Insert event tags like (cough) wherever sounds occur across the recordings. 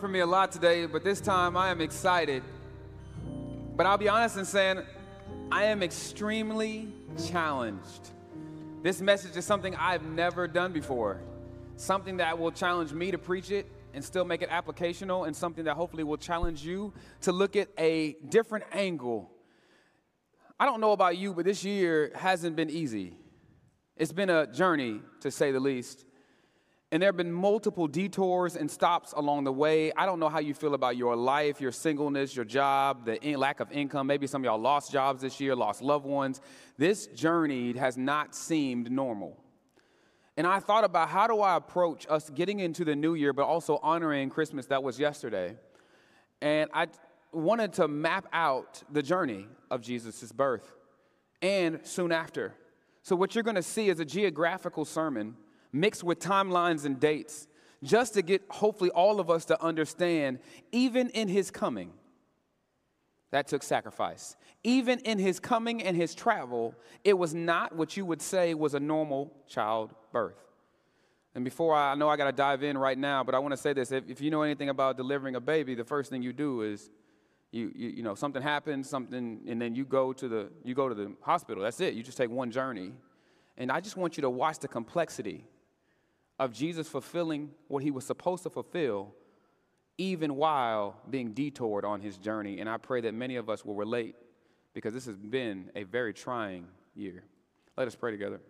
from me a lot today, but this time I am excited. But I'll be honest in saying, I am extremely challenged. This message is something I've never done before, something that will challenge me to preach it and still make it applicational, and something that hopefully will challenge you to look at a different angle. I don't know about you, but this year hasn't been easy. It's been a journey, to say the least. And there have been multiple detours and stops along the way. I don't know how you feel about your life, your singleness, your job, the in- lack of income. Maybe some of y'all lost jobs this year, lost loved ones. This journey has not seemed normal. And I thought about how do I approach us getting into the new year, but also honoring Christmas that was yesterday. And I wanted to map out the journey of Jesus' birth and soon after. So, what you're going to see is a geographical sermon mixed with timelines and dates, just to get hopefully all of us to understand, even in his coming, that took sacrifice. Even in his coming and his travel, it was not what you would say was a normal childbirth. And before I, I know I got to dive in right now, but I want to say this: if, if you know anything about delivering a baby, the first thing you do is you, you, you know something happens, something, and then you go to the you go to the hospital. That's it. You just take one journey, and I just want you to watch the complexity of Jesus fulfilling what he was supposed to fulfill, even while being detoured on his journey. And I pray that many of us will relate, because this has been a very trying year. Let us pray together.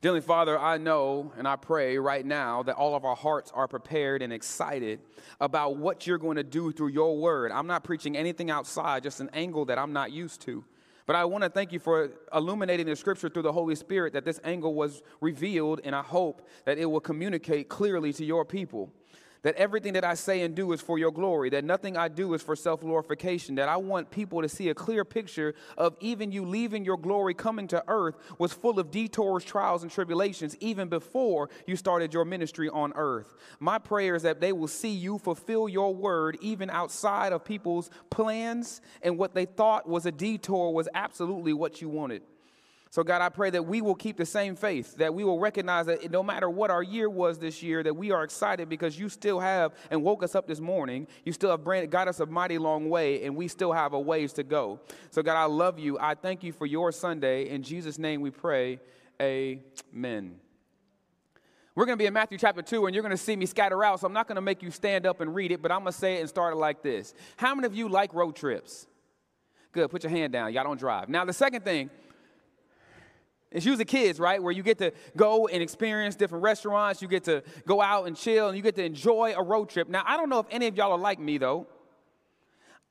Dearly Father, I know and I pray right now that all of our hearts are prepared and excited about what you're going to do through your word. I'm not preaching anything outside, just an angle that I'm not used to. But I want to thank you for illuminating the scripture through the Holy Spirit that this angle was revealed, and I hope that it will communicate clearly to your people that everything that I say and do is for your glory, that nothing I do is for self glorification, that I want people to see a clear picture of even you leaving your glory coming to earth was full of detours, trials, and tribulations even before you started your ministry on earth. My prayer is that they will see you fulfill your word even outside of people's plans and what they thought was a detour was absolutely what you wanted. So, God, I pray that we will keep the same faith, that we will recognize that no matter what our year was this year, that we are excited because you still have and woke us up this morning. You still have brand, got us a mighty long way, and we still have a ways to go. So, God, I love you. I thank you for your Sunday. In Jesus' name we pray. Amen. We're going to be in Matthew chapter 2, and you're going to see me scatter out, so I'm not going to make you stand up and read it, but I'm going to say it and start it like this. How many of you like road trips? Good, put your hand down. Y'all don't drive. Now, the second thing, it's usually kids, right? Where you get to go and experience different restaurants, you get to go out and chill, and you get to enjoy a road trip. Now, I don't know if any of y'all are like me, though.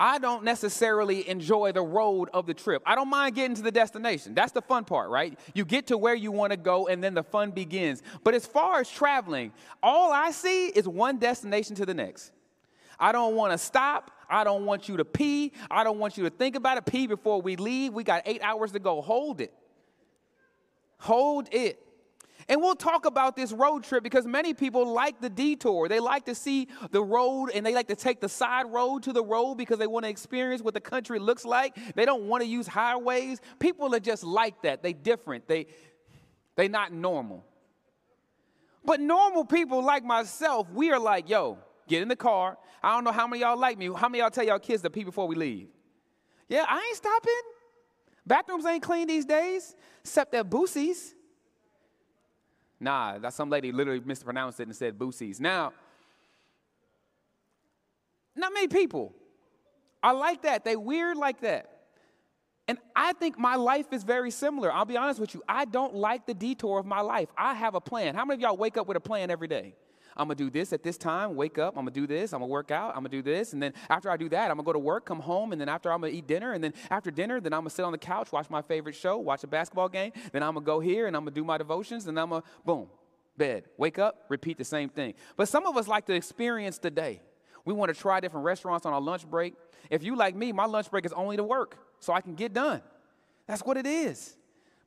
I don't necessarily enjoy the road of the trip. I don't mind getting to the destination. That's the fun part, right? You get to where you want to go, and then the fun begins. But as far as traveling, all I see is one destination to the next. I don't want to stop. I don't want you to pee. I don't want you to think about it. Pee before we leave. We got eight hours to go. Hold it. Hold it. And we'll talk about this road trip because many people like the detour. They like to see the road and they like to take the side road to the road because they want to experience what the country looks like. They don't want to use highways. People are just like that. They different. They they not normal. But normal people like myself, we are like, yo, get in the car. I don't know how many y'all like me. How many y'all tell y'all kids to pee before we leave? Yeah, I ain't stopping. Bathrooms ain't clean these days, except at Boosie's. Nah, that some lady literally mispronounced it and said Boosie's. Now, not many people are like that. They weird like that. And I think my life is very similar. I'll be honest with you. I don't like the detour of my life. I have a plan. How many of y'all wake up with a plan every day? I'm gonna do this at this time, wake up, I'm gonna do this, I'm gonna work out, I'm gonna do this, and then after I do that, I'm gonna go to work, come home, and then after I'm gonna eat dinner, and then after dinner, then I'm gonna sit on the couch, watch my favorite show, watch a basketball game, then I'm gonna go here and I'm gonna do my devotions, and I'm gonna boom. bed. Wake up, repeat the same thing. But some of us like to experience the day. We want to try different restaurants on our lunch break. If you like me, my lunch break is only to work so I can get done. That's what it is.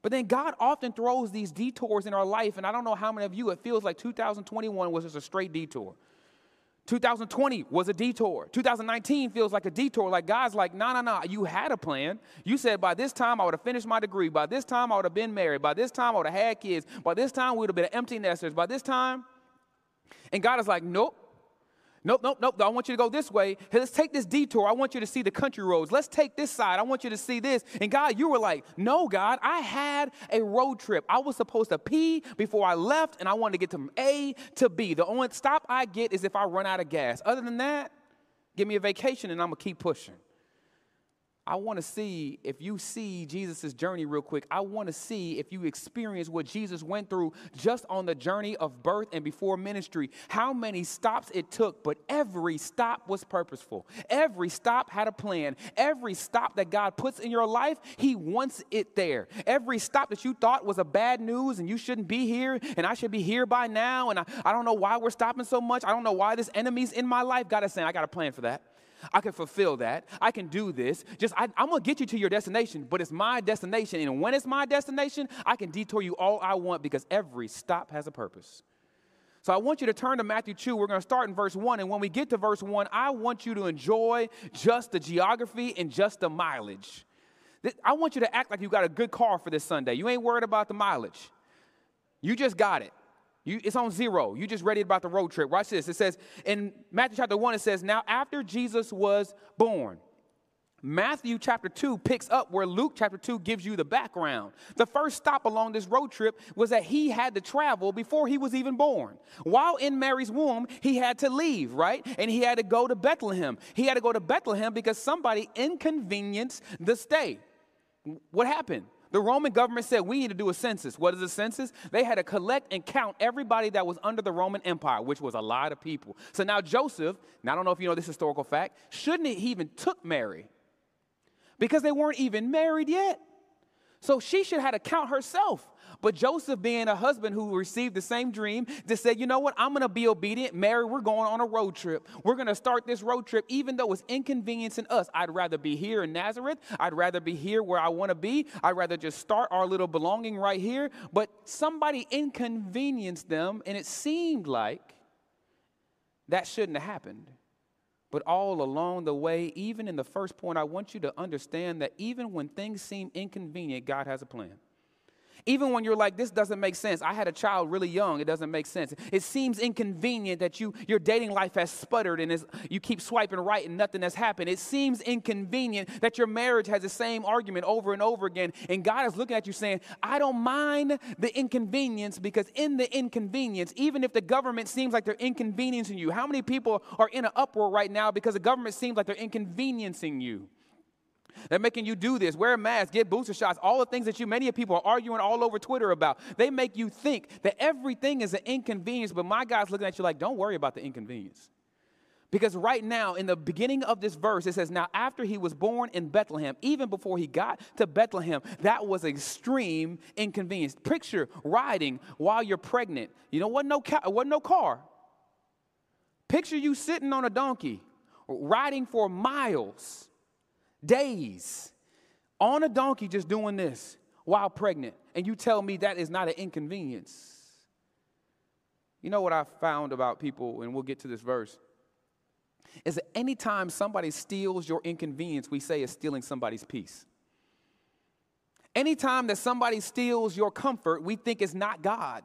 But then God often throws these detours in our life, and I don't know how many of you, it feels like 2021 was just a straight detour. 2020 was a detour. 2019 feels like a detour. Like God's like, no, no, no. You had a plan. You said by this time I would have finished my degree. By this time I would have been married. By this time I would have had kids. By this time we would have been empty nesters. By this time, and God is like, nope. Nope, nope, nope. I want you to go this way. Hey, let's take this detour. I want you to see the country roads. Let's take this side. I want you to see this. And God, you were like, no, God, I had a road trip. I was supposed to pee before I left, and I wanted to get from A to B. The only stop I get is if I run out of gas. Other than that, give me a vacation and I'm going to keep pushing. I want to see if you see Jesus' journey real quick. I want to see if you experience what Jesus went through just on the journey of birth and before ministry. How many stops it took, but every stop was purposeful. Every stop had a plan. Every stop that God puts in your life, He wants it there. Every stop that you thought was a bad news and you shouldn't be here and I should be here by now and I, I don't know why we're stopping so much. I don't know why this enemy's in my life. God is saying, I got a plan for that. I can fulfill that. I can do this. Just I, am gonna get you to your destination, but it's my destination. And when it's my destination, I can detour you all I want because every stop has a purpose. So I want you to turn to Matthew 2. We're going to start in verse 1. And when we get to verse 1, I want you to enjoy just the geography and just the mileage. I want you to act like you got a good car for this Sunday. You ain't worried about the mileage. You just got it. You, it's on zero. You just read it about the road trip. Watch this. It says in Matthew chapter 1, it says, Now after Jesus was born, Matthew chapter 2 picks up where Luke chapter 2 gives you the background. The first stop along this road trip was that he had to travel before he was even born. While in Mary's womb, he had to leave, right? And he had to go to Bethlehem. He had to go to Bethlehem because somebody inconvenienced the stay. What happened? The Roman government said we need to do a census. What is a census? They had to collect and count everybody that was under the Roman Empire, which was a lot of people. So now Joseph, now I don't know if you know this historical fact, shouldn't he even took Mary? Because they weren't even married yet. So she should have had to count herself. But Joseph, being a husband who received the same dream, just said, You know what? I'm going to be obedient. Mary, we're going on a road trip. We're going to start this road trip, even though it's inconveniencing us. I'd rather be here in Nazareth. I'd rather be here where I want to be. I'd rather just start our little belonging right here. But somebody inconvenienced them, and it seemed like that shouldn't have happened. But all along the way, even in the first point, I want you to understand that even when things seem inconvenient, God has a plan. Even when you're like, this doesn't make sense. I had a child really young, it doesn't make sense. It seems inconvenient that you your dating life has sputtered and you keep swiping right and nothing has happened. It seems inconvenient that your marriage has the same argument over and over again. And God is looking at you saying, I don't mind the inconvenience because in the inconvenience, even if the government seems like they're inconveniencing you, how many people are in an uproar right now because the government seems like they're inconveniencing you? They're making you do this, wear a mask, get booster shots, all the things that you, many people are arguing all over Twitter about. They make you think that everything is an inconvenience, but my God's looking at you like, don't worry about the inconvenience. Because right now, in the beginning of this verse, it says, Now after he was born in Bethlehem, even before he got to Bethlehem, that was extreme inconvenience. Picture riding while you're pregnant. You know, wasn't no, ca- wasn't no car. Picture you sitting on a donkey, riding for miles days on a donkey just doing this while pregnant, and you tell me that is not an inconvenience. You know what I found about people, and we'll get to this verse, is that anytime somebody steals your inconvenience, we say it's stealing somebody's peace. Anytime that somebody steals your comfort, we think it's not God.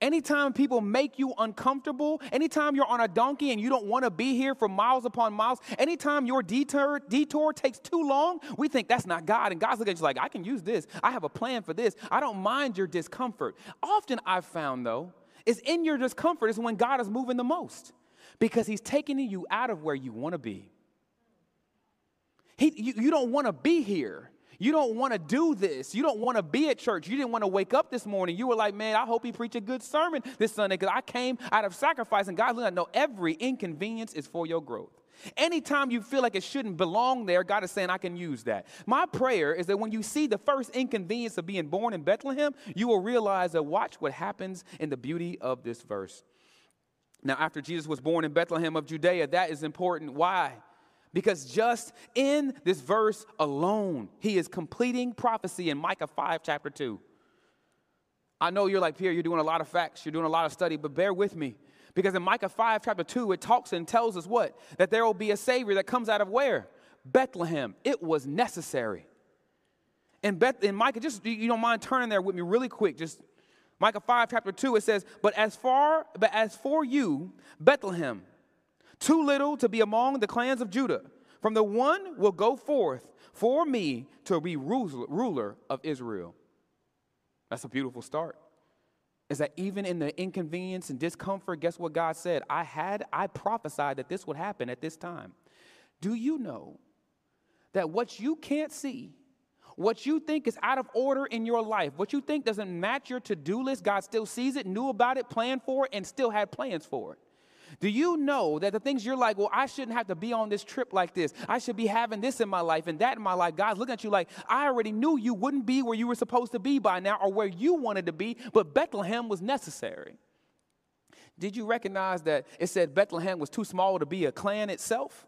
Anytime people make you uncomfortable, anytime you're on a donkey and you don't want to be here for miles upon miles, anytime your detour, detour takes too long, we think that's not God. And God's looking at you like, I can use this. I have a plan for this. I don't mind your discomfort. Often I've found, though, is in your discomfort is when God is moving the most because He's taking you out of where you want to be. He, you, you don't want to be here. You don't want to do this. You don't want to be at church. You didn't want to wake up this morning. You were like, man, I hope he preach a good sermon this Sunday because I came out of sacrifice. And looking at, no, every inconvenience is for your growth. Anytime you feel like it shouldn't belong there, God is saying, I can use that. My prayer is that when you see the first inconvenience of being born in Bethlehem, you will realize that watch what happens in the beauty of this verse. Now, after Jesus was born in Bethlehem of Judea, that is important. Why? Because just in this verse alone, he is completing prophecy in Micah 5, chapter 2. I know you're like, Pierre, you're doing a lot of facts, you're doing a lot of study, but bear with me. Because in Micah 5, chapter 2, it talks and tells us what? That there will be a Savior that comes out of where? Bethlehem. It was necessary. In, Beth, in Micah, just you don't mind turning there with me really quick. Just Micah 5, chapter 2, it says, But as far, but as for you, Bethlehem, too little to be among the clans of Judah, from the one will go forth for me to be ruler of Israel. That's a beautiful start. Is that even in the inconvenience and discomfort, guess what God said? I had, I prophesied that this would happen at this time. Do you know that what you can't see, what you think is out of order in your life, what you think doesn't match your to do list, God still sees it, knew about it, planned for it, and still had plans for it? Do you know that the things you're like, well, I shouldn't have to be on this trip like this. I should be having this in my life and that in my life. God's looking at you like, I already knew you wouldn't be where you were supposed to be by now or where you wanted to be, but Bethlehem was necessary. Did you recognize that it said Bethlehem was too small to be a clan itself?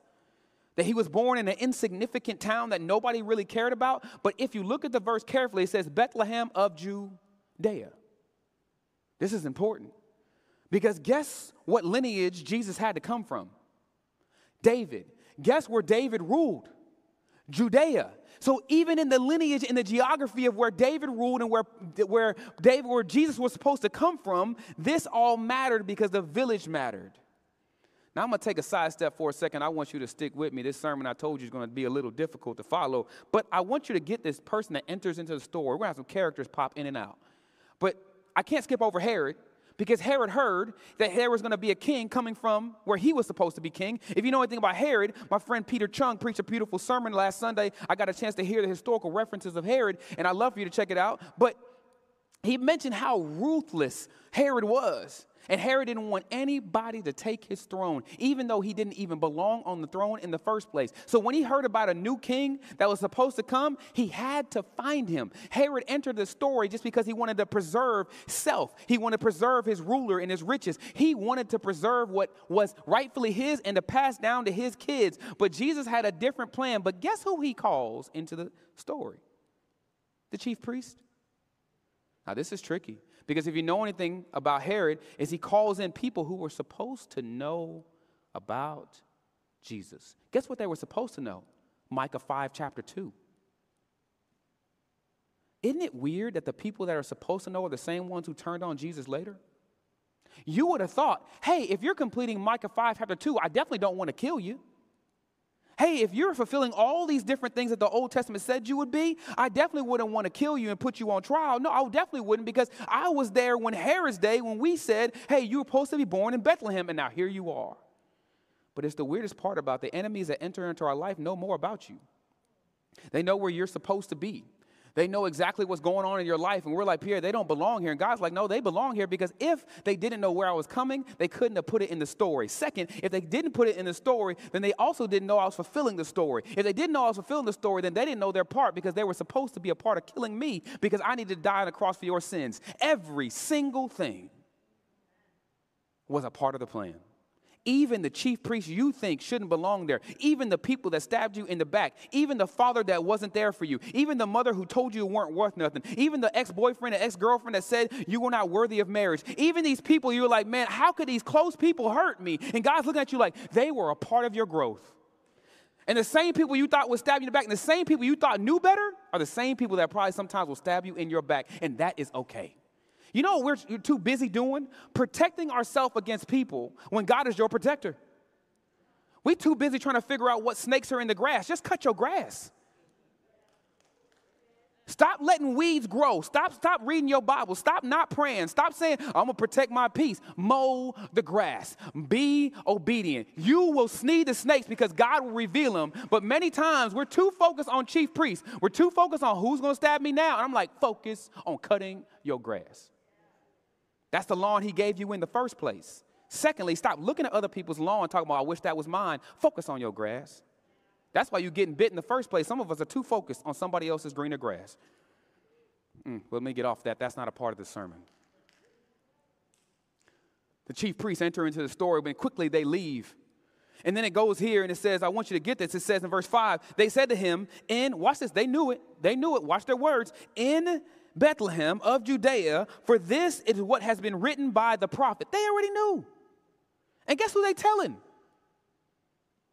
That he was born in an insignificant town that nobody really cared about? But if you look at the verse carefully, it says Bethlehem of Judea. This is important. Because guess what lineage Jesus had to come from? David. Guess where David ruled? Judea. So even in the lineage, in the geography of where David ruled and where, where David, where Jesus was supposed to come from, this all mattered because the village mattered. Now I'm gonna take a side step for a second. I want you to stick with me. This sermon I told you is gonna be a little difficult to follow, but I want you to get this person that enters into the store. We're gonna have some characters pop in and out. But I can't skip over Herod because Herod heard that there was going to be a king coming from where he was supposed to be king. If you know anything about Herod, my friend Peter Chung preached a beautiful sermon last Sunday. I got a chance to hear the historical references of Herod, and I'd love for you to check it out. But he mentioned how ruthless Herod was. And Herod didn't want anybody to take his throne, even though he didn't even belong on the throne in the first place. So when he heard about a new king that was supposed to come, he had to find him. Herod entered the story just because he wanted to preserve self. He wanted to preserve his ruler and his riches. He wanted to preserve what was rightfully his and to pass down to his kids. But Jesus had a different plan. But guess who he calls into the story? The chief priest. Now, this is tricky because if you know anything about Herod, is he calls in people who were supposed to know about Jesus. Guess what they were supposed to know? Micah 5, chapter 2. Isn't it weird that the people that are supposed to know are the same ones who turned on Jesus later? You would have thought, hey, if you're completing Micah 5, chapter 2, I definitely don't want to kill you hey, if you're fulfilling all these different things that the Old Testament said you would be, I definitely wouldn't want to kill you and put you on trial. No, I definitely wouldn't because I was there when Herod's day when we said, hey, you were supposed to be born in Bethlehem, and now here you are. But it's the weirdest part about the enemies that enter into our life know more about you. They know where you're supposed to be. They know exactly what's going on in your life. And we're like, Pierre, they don't belong here. And God's like, no, they belong here because if they didn't know where I was coming, they couldn't have put it in the story. Second, if they didn't put it in the story, then they also didn't know I was fulfilling the story. If they didn't know I was fulfilling the story, then they didn't know their part because they were supposed to be a part of killing me because I needed to die on the cross for your sins. Every single thing was a part of the plan. Even the chief priest you think shouldn't belong there. Even the people that stabbed you in the back. Even the father that wasn't there for you. Even the mother who told you weren't worth nothing. Even the ex boyfriend and ex girlfriend that said you were not worthy of marriage. Even these people, you were like, man, how could these close people hurt me? And God's looking at you like they were a part of your growth. And the same people you thought would stab you in the back, and the same people you thought knew better, are the same people that probably sometimes will stab you in your back. And that is okay. You know what we're too busy doing? Protecting ourselves against people when God is your protector. We too busy trying to figure out what snakes are in the grass. Just cut your grass. Stop letting weeds grow. Stop, stop reading your Bible. Stop not praying. Stop saying, I'm gonna protect my peace. Mow the grass. Be obedient. You will sneeze the snakes because God will reveal them. But many times we're too focused on chief priests. We're too focused on who's gonna stab me now. And I'm like, focus on cutting your grass. That's the lawn he gave you in the first place. Secondly, stop looking at other people's lawn and talking about, I wish that was mine. Focus on your grass. That's why you're getting bit in the first place. Some of us are too focused on somebody else's greener grass. Mm, let me get off that. That's not a part of the sermon. The chief priests enter into the story, but quickly they leave. And then it goes here and it says, I want you to get this. It says in verse 5, they said to him, in, watch this, they knew it, they knew it, watch their words, in Bethlehem of Judea, for this is what has been written by the prophet. They already knew. And guess who they telling?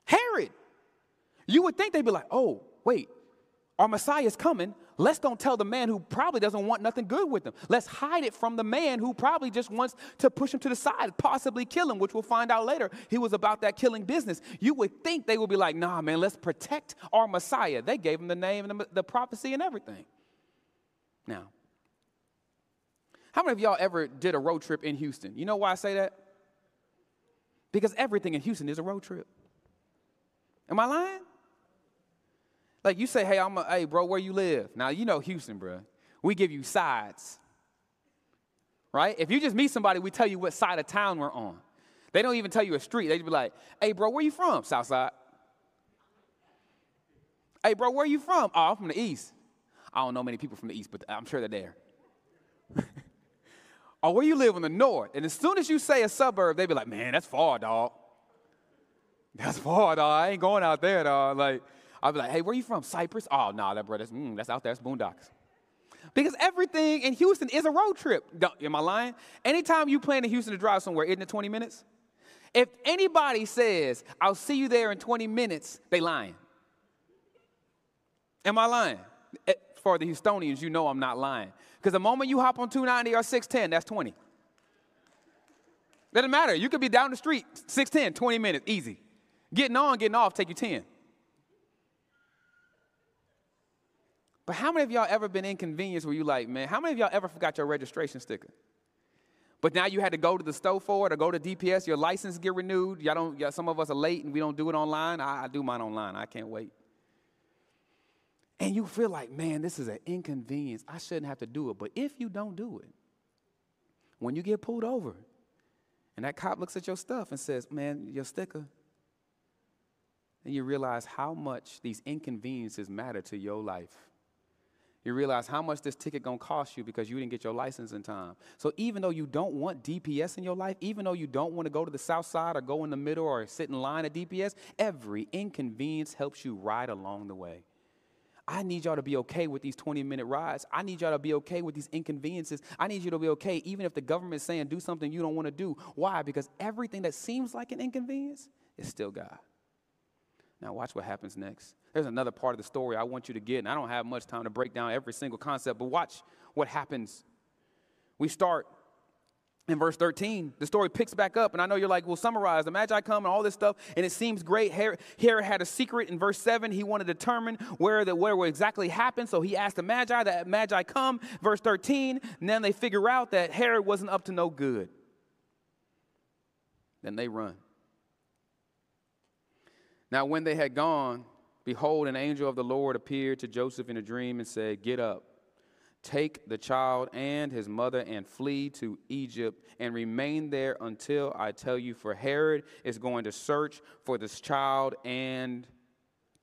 Herod. You would think they'd be like, oh, wait, our Messiah is coming. Let's don't tell the man who probably doesn't want nothing good with him. Let's hide it from the man who probably just wants to push him to the side, possibly kill him, which we'll find out later. He was about that killing business. You would think they would be like, nah, man, let's protect our Messiah. They gave him the name and the, the prophecy and everything. Now, how many of y'all ever did a road trip in Houston? You know why I say that? Because everything in Houston is a road trip. Am I lying? Like you say, hey, I'm a, hey, bro, where you live? Now you know Houston, bro. We give you sides. Right? If you just meet somebody, we tell you what side of town we're on. They don't even tell you a street. They just be like, hey, bro, where you from? Southside. Hey, bro, where you from? Oh, I'm from the east. I don't know many people from the east, but I'm sure they're there. (laughs) or where you live in the north. And as soon as you say a suburb, they be like, man, that's far, dog. That's far, dog. I ain't going out there, dog. Like, I'll be like, hey, where you from? Cypress? Oh, nah, that brother's, mm, that's out there, it's boondocks. Because everything in Houston is a road trip. Am I lying? Anytime you plan in Houston to drive somewhere, isn't it 20 minutes? If anybody says, I'll see you there in 20 minutes, they lying. Am I lying? For the Houstonians, you know I'm not lying. Because the moment you hop on 290 or 610, that's 20. Doesn't matter. You could be down the street, 610, 20 minutes, easy. Getting on, getting off, take you 10. But how many of y'all ever been inconvenienced where you like, man, how many of y'all ever forgot your registration sticker? But now you had to go to the store for it or go to DPS, your license get renewed. Y'all don't, y'all, some of us are late and we don't do it online. I, I do mine online. I can't wait. And you feel like, man, this is an inconvenience. I shouldn't have to do it. But if you don't do it, when you get pulled over and that cop looks at your stuff and says, man, your sticker, then you realize how much these inconveniences matter to your life you realize how much this ticket gonna cost you because you didn't get your license in time. So even though you don't want DPS in your life, even though you don't want to go to the south side or go in the middle or sit in line at DPS, every inconvenience helps you ride along the way. I need y'all to be okay with these 20 minute rides. I need y'all to be okay with these inconveniences. I need you to be okay even if the government's saying do something you don't want to do. Why? Because everything that seems like an inconvenience is still God. Now, watch what happens next. There's another part of the story I want you to get, and I don't have much time to break down every single concept, but watch what happens. We start in verse 13. The story picks back up, and I know you're like, well, summarize the Magi come and all this stuff, and it seems great. Herod, had a secret in verse 7. He wanted to determine where the where exactly happened, so he asked the Magi that Magi come. Verse 13, and then they figure out that Herod wasn't up to no good. Then they run. Now, when they had gone, Behold, an angel of the Lord appeared to Joseph in a dream and said, Get up, take the child and his mother and flee to Egypt and remain there until I tell you, for Herod is going to search for this child and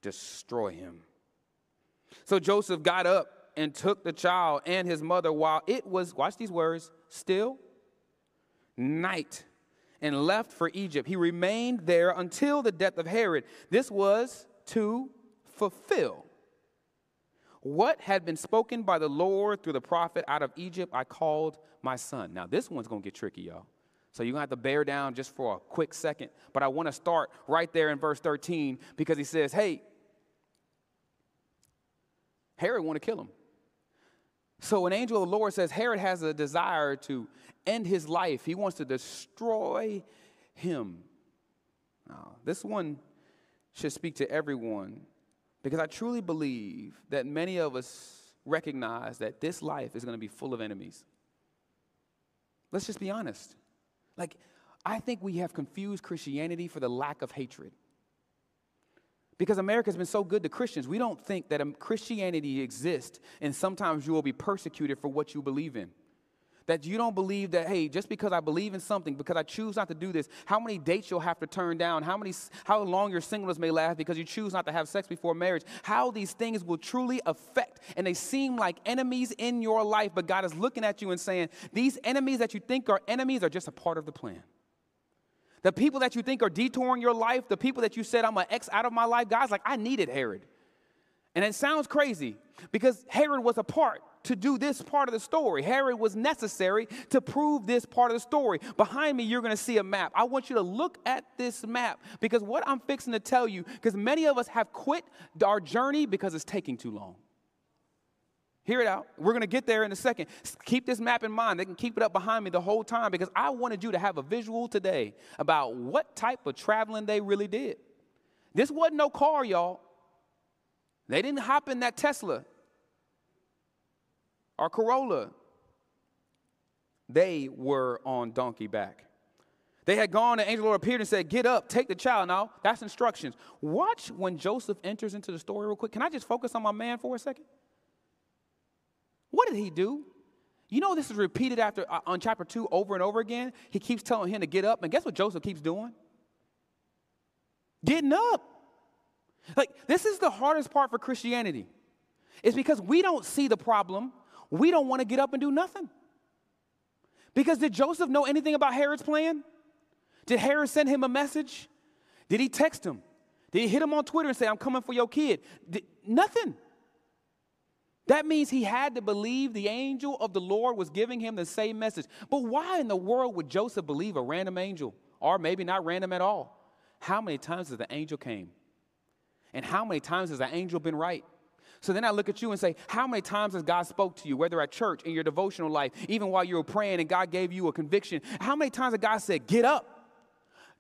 destroy him. So Joseph got up and took the child and his mother while it was, watch these words, still night and left for Egypt. He remained there until the death of Herod. This was to fulfill what had been spoken by the Lord through the prophet out of Egypt, I called my son. Now, this one's gonna get tricky, y'all. So you're gonna have to bear down just for a quick second. But I wanna start right there in verse 13 because he says, Hey, Herod wanna kill him. So an angel of the Lord says, Herod has a desire to end his life, he wants to destroy him. Now, this one should speak to everyone because I truly believe that many of us recognize that this life is going to be full of enemies. Let's just be honest. Like, I think we have confused Christianity for the lack of hatred. Because America's been so good to Christians, we don't think that um, Christianity exists and sometimes you will be persecuted for what you believe in. That you don't believe that, hey, just because I believe in something, because I choose not to do this, how many dates you'll have to turn down, how, many, how long your singleness may last because you choose not to have sex before marriage, how these things will truly affect and they seem like enemies in your life, but God is looking at you and saying, these enemies that you think are enemies are just a part of the plan. The people that you think are detouring your life, the people that you said, I'm an X out of my life, God's like, I needed Herod. And it sounds crazy because Herod was a part to do this part of the story. Herod was necessary to prove this part of the story. Behind me, you're going to see a map. I want you to look at this map because what I'm fixing to tell you, because many of us have quit our journey because it's taking too long. Hear it out. We're going to get there in a second. Keep this map in mind. They can keep it up behind me the whole time because I wanted you to have a visual today about what type of traveling they really did. This wasn't no car, y'all. They didn't hop in that Tesla or Corolla. They were on donkey back. They had gone, and angel Lord appeared and said, Get up, take the child. Now, that's instructions. Watch when Joseph enters into the story real quick. Can I just focus on my man for a second? What did he do? You know, this is repeated after uh, on chapter two over and over again. He keeps telling him to get up, and guess what Joseph keeps doing? Getting up. Like, this is the hardest part for Christianity. It's because we don't see the problem, we don't want to get up and do nothing. Because did Joseph know anything about Herod's plan? Did Herod send him a message? Did he text him? Did he hit him on Twitter and say, I'm coming for your kid? Did, nothing. That means he had to believe the angel of the Lord was giving him the same message. But why in the world would Joseph believe a random angel? Or maybe not random at all. How many times has the angel came? And how many times has the angel been right? So then I look at you and say, How many times has God spoke to you, whether at church, in your devotional life, even while you were praying and God gave you a conviction? How many times has God said, Get up,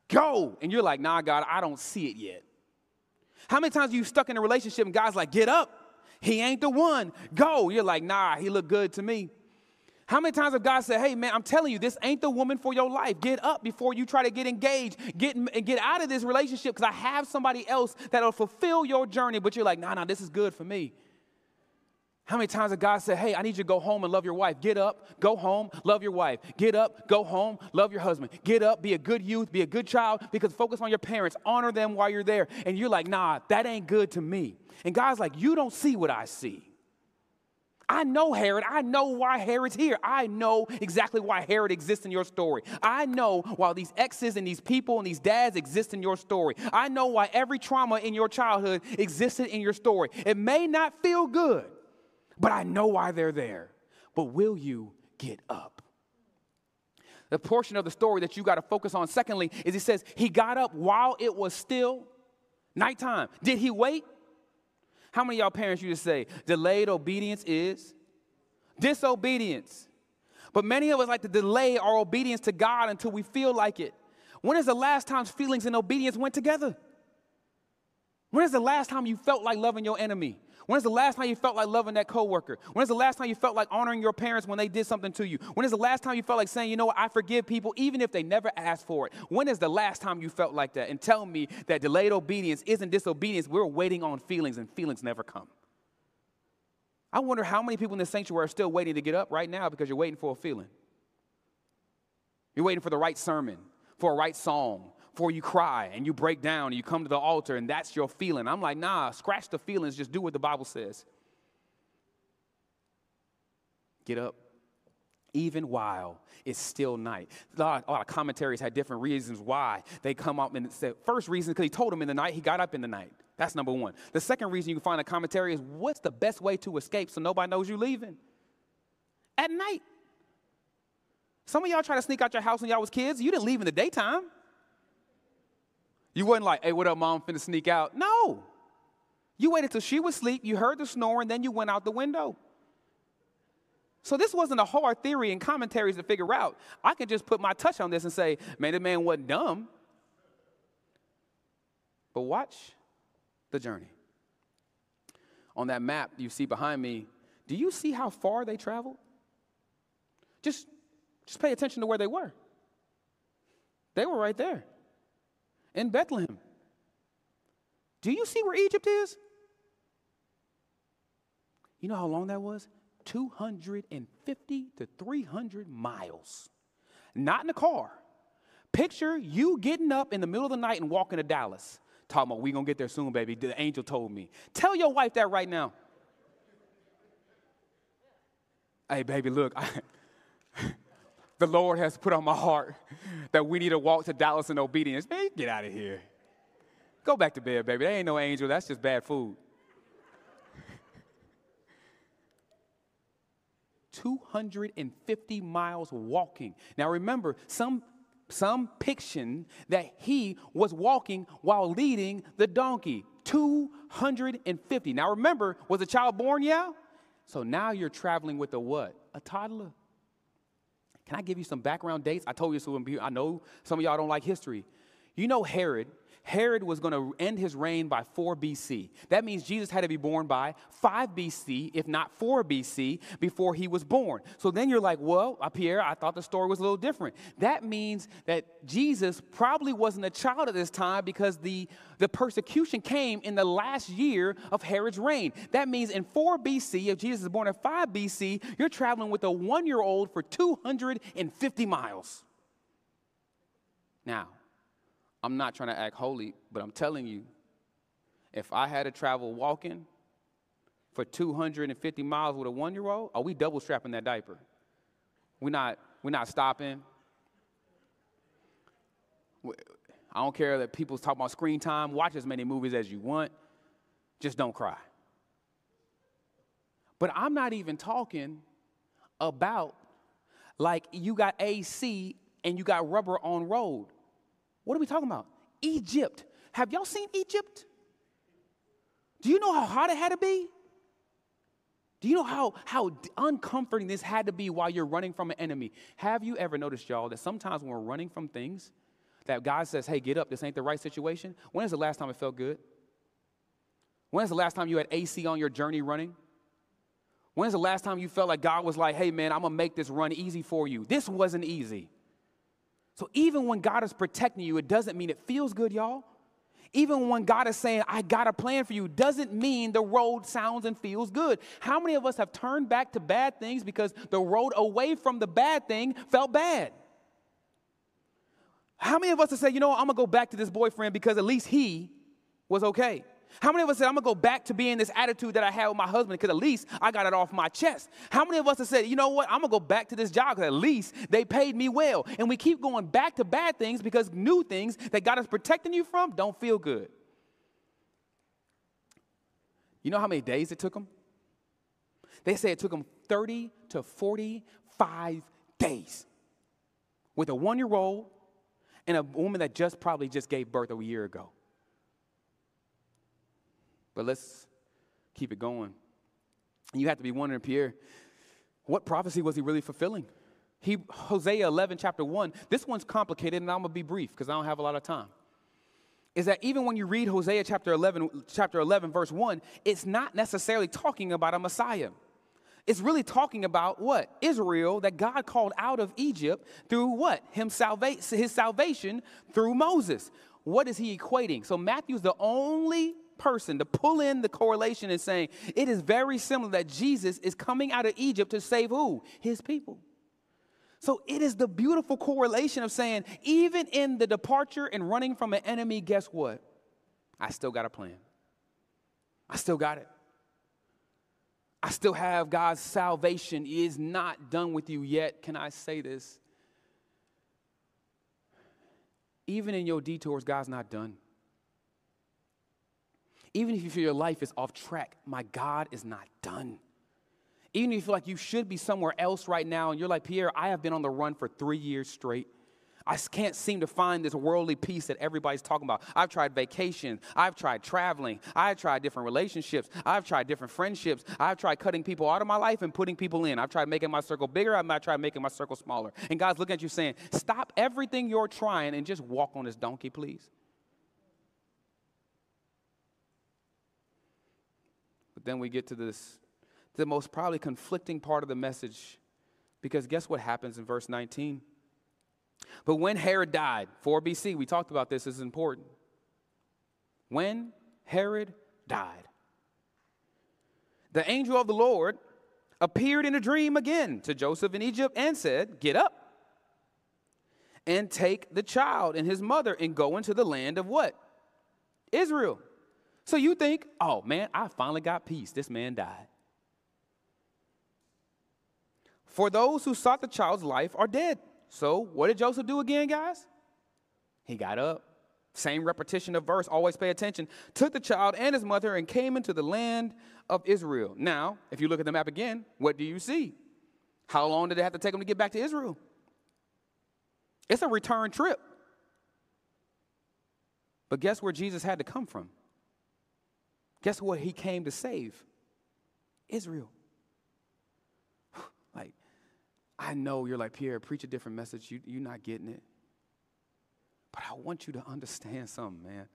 go? And you're like, Nah, God, I don't see it yet. How many times are you stuck in a relationship and God's like, Get up? He ain't the one. Go. You're like, nah, he looked good to me. How many times have God said, hey, man, I'm telling you, this ain't the woman for your life. Get up before you try to get engaged. Get, get out of this relationship because I have somebody else that'll fulfill your journey. But you're like, nah, nah, this is good for me. How many times has God said, Hey, I need you to go home and love your wife? Get up, go home, love your wife. Get up, go home, love your husband. Get up, be a good youth, be a good child, because focus on your parents, honor them while you're there. And you're like, Nah, that ain't good to me. And God's like, You don't see what I see. I know Herod. I know why Herod's here. I know exactly why Herod exists in your story. I know why these exes and these people and these dads exist in your story. I know why every trauma in your childhood existed in your story. It may not feel good, but I know why they're there. But will you get up? The portion of the story that you got to focus on, secondly, is he says, He got up while it was still nighttime. Did he wait? How many y'all parents used to say, delayed obedience is disobedience? But many of us like to delay our obedience to God until we feel like it. When is the last time feelings and obedience went together? When is the last time you felt like loving your enemy? When is the last time you felt like loving that coworker? When is the last time you felt like honoring your parents when they did something to you? When is the last time you felt like saying, you know what, I forgive people even if they never asked for it? When is the last time you felt like that? And tell me that delayed obedience isn't disobedience. We're waiting on feelings and feelings never come. I wonder how many people in the sanctuary are still waiting to get up right now because you're waiting for a feeling. You're waiting for the right sermon, for a right song, before you cry and you break down and you come to the altar and that's your feeling. I'm like, nah, scratch the feelings, just do what the Bible says. Get up. Even while it's still night. A lot, a lot of commentaries had different reasons why they come up and said, first reason, because he told him in the night, he got up in the night. That's number one. The second reason you can find a commentary is what's the best way to escape so nobody knows you're leaving? At night. Some of y'all try to sneak out your house when y'all was kids. You didn't leave in the daytime. You wasn't like, hey, what up, mom? Finna sneak out. No. You waited till she was asleep, you heard the snoring, then you went out the window. So this wasn't a hard theory and commentaries to figure out. I can just put my touch on this and say, man, the man wasn't dumb. But watch the journey. On that map you see behind me, do you see how far they traveled? Just, just pay attention to where they were. They were right there in Bethlehem. Do you see where Egypt is? You know how long that was? 250 to 300 miles. Not in a car. Picture you getting up in the middle of the night and walking to Dallas. Talking about, we gonna get there soon, baby. The angel told me. Tell your wife that right now. Hey, baby, look, (laughs) I, the Lord has put on my heart that we need to walk to Dallas in obedience. Man, get out of here. Go back to bed, baby. That ain't no angel. That's just bad food. 250 miles walking. Now remember, some some fiction that he was walking while leading the donkey. 250. Now remember, was a child born? Yeah. So now you're traveling with a what? A toddler. Can I give you some background dates? I told you so. I know some of y'all don't like history. You know Herod Herod was going to end his reign by 4 BC. That means Jesus had to be born by 5 BC, if not 4 BC, before he was born. So then you're like, well, uh, Pierre, I thought the story was a little different. That means that Jesus probably wasn't a child at this time because the, the persecution came in the last year of Herod's reign. That means in 4 BC, if Jesus is born in 5 BC, you're traveling with a one year old for 250 miles. Now, I'm not trying to act holy, but I'm telling you, if I had to travel walking for 250 miles with a one year old, are we double strapping that diaper? We're not, we're not stopping. I don't care that people talk about screen time. Watch as many movies as you want. Just don't cry. But I'm not even talking about like you got AC and you got rubber on road. What are we talking about? Egypt. Have y'all seen Egypt? Do you know how hot it had to be? Do you know how, how uncomforting this had to be while you're running from an enemy? Have you ever noticed, y'all, that sometimes when we're running from things, that God says, hey, get up, this ain't the right situation? When is the last time it felt good? When is the last time you had AC on your journey running? When is the last time you felt like God was like, hey, man, I'm gonna make this run easy for you? This wasn't easy. So even when God is protecting you, it doesn't mean it feels good, y'all. Even when God is saying, I got a plan for you, doesn't mean the road sounds and feels good. How many of us have turned back to bad things because the road away from the bad thing felt bad? How many of us have said, you know, I'm gonna go back to this boyfriend because at least he was okay? How many of us said, I'm gonna go back to being this attitude that I had with my husband because at least I got it off my chest? How many of us have said, you know what, I'm gonna go back to this job because at least they paid me well? And we keep going back to bad things because new things that God is protecting you from don't feel good. You know how many days it took them? They say it took them 30 to 45 days with a one year old and a woman that just probably just gave birth a year ago. But let's keep it going. You have to be wondering, Pierre, what prophecy was he really fulfilling? He, Hosea 11, chapter 1, this one's complicated, and I'm gonna be brief because I don't have a lot of time. Is that even when you read Hosea chapter 11, chapter 11, verse 1, it's not necessarily talking about a Messiah. It's really talking about what? Israel that God called out of Egypt through what? Him salva- his salvation through Moses. What is he equating? So Matthew's the only person to pull in the correlation and saying it is very similar that Jesus is coming out of Egypt to save who? His people. So it is the beautiful correlation of saying, even in the departure and running from an enemy, guess what? I still got a plan. I still got it. I still have God's salvation is not done with you yet. Can I say this? Even in your detours, God's not done. Even if you feel your life is off track, my God is not done. Even if you feel like you should be somewhere else right now and you're like, Pierre, I have been on the run for three years straight. I can't seem to find this worldly peace that everybody's talking about. I've tried vacation. I've tried traveling. I've tried different relationships. I've tried different friendships. I've tried cutting people out of my life and putting people in. I've tried making my circle bigger. I've tried making my circle smaller. And God's looking at you saying, stop everything you're trying and just walk on this donkey, please. Then we get to this, the most probably conflicting part of the message. Because guess what happens in verse 19? But when Herod died, 4 BC, we talked about this, this is important. When Herod died, the angel of the Lord appeared in a dream again to Joseph in Egypt and said, Get up and take the child and his mother and go into the land of what? Israel. So you think, oh man, I finally got peace. This man died. For those who sought the child's life are dead. So what did Joseph do again, guys? He got up. Same repetition of verse, always pay attention. Took the child and his mother and came into the land of Israel. Now, if you look at the map again, what do you see? How long did it have to take him to get back to Israel? It's a return trip. But guess where Jesus had to come from? Guess what he came to save? Israel. (sighs) Like, I know you're like, Pierre, preach a different message. You, you're not getting it. But I want you to understand something, man.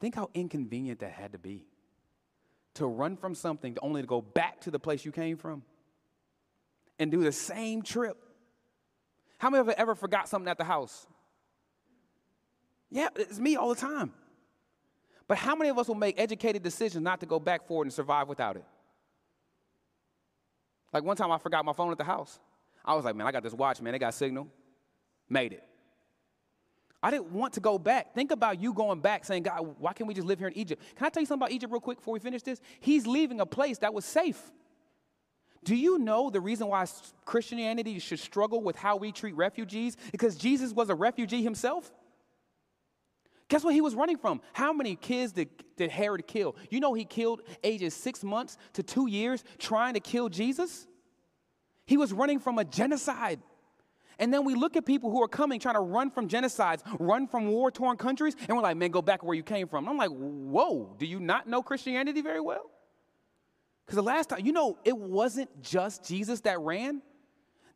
Think how inconvenient that had to be to run from something to only to go back to the place you came from and do the same trip. How many of you ever forgot something at the house? Yeah, it's me all the time. But how many of us will make educated decisions not to go back forward and survive without it? Like one time I forgot my phone at the house. I was like, man, I got this watch, man. They got signal. Made it. I didn't want to go back. Think about you going back saying, God, why can't we just live here in Egypt? Can I tell you something about Egypt real quick before we finish this? He's leaving a place that was safe. Do you know the reason why Christianity should struggle with how we treat refugees? Because Jesus was a refugee himself. Guess what he was running from? How many kids did, did Herod kill? You know, he killed ages six months to two years trying to kill Jesus? He was running from a genocide. And then we look at people who are coming, trying to run from genocides, run from war torn countries, and we're like, man, go back where you came from. And I'm like, whoa, do you not know Christianity very well? Because the last time, you know, it wasn't just Jesus that ran,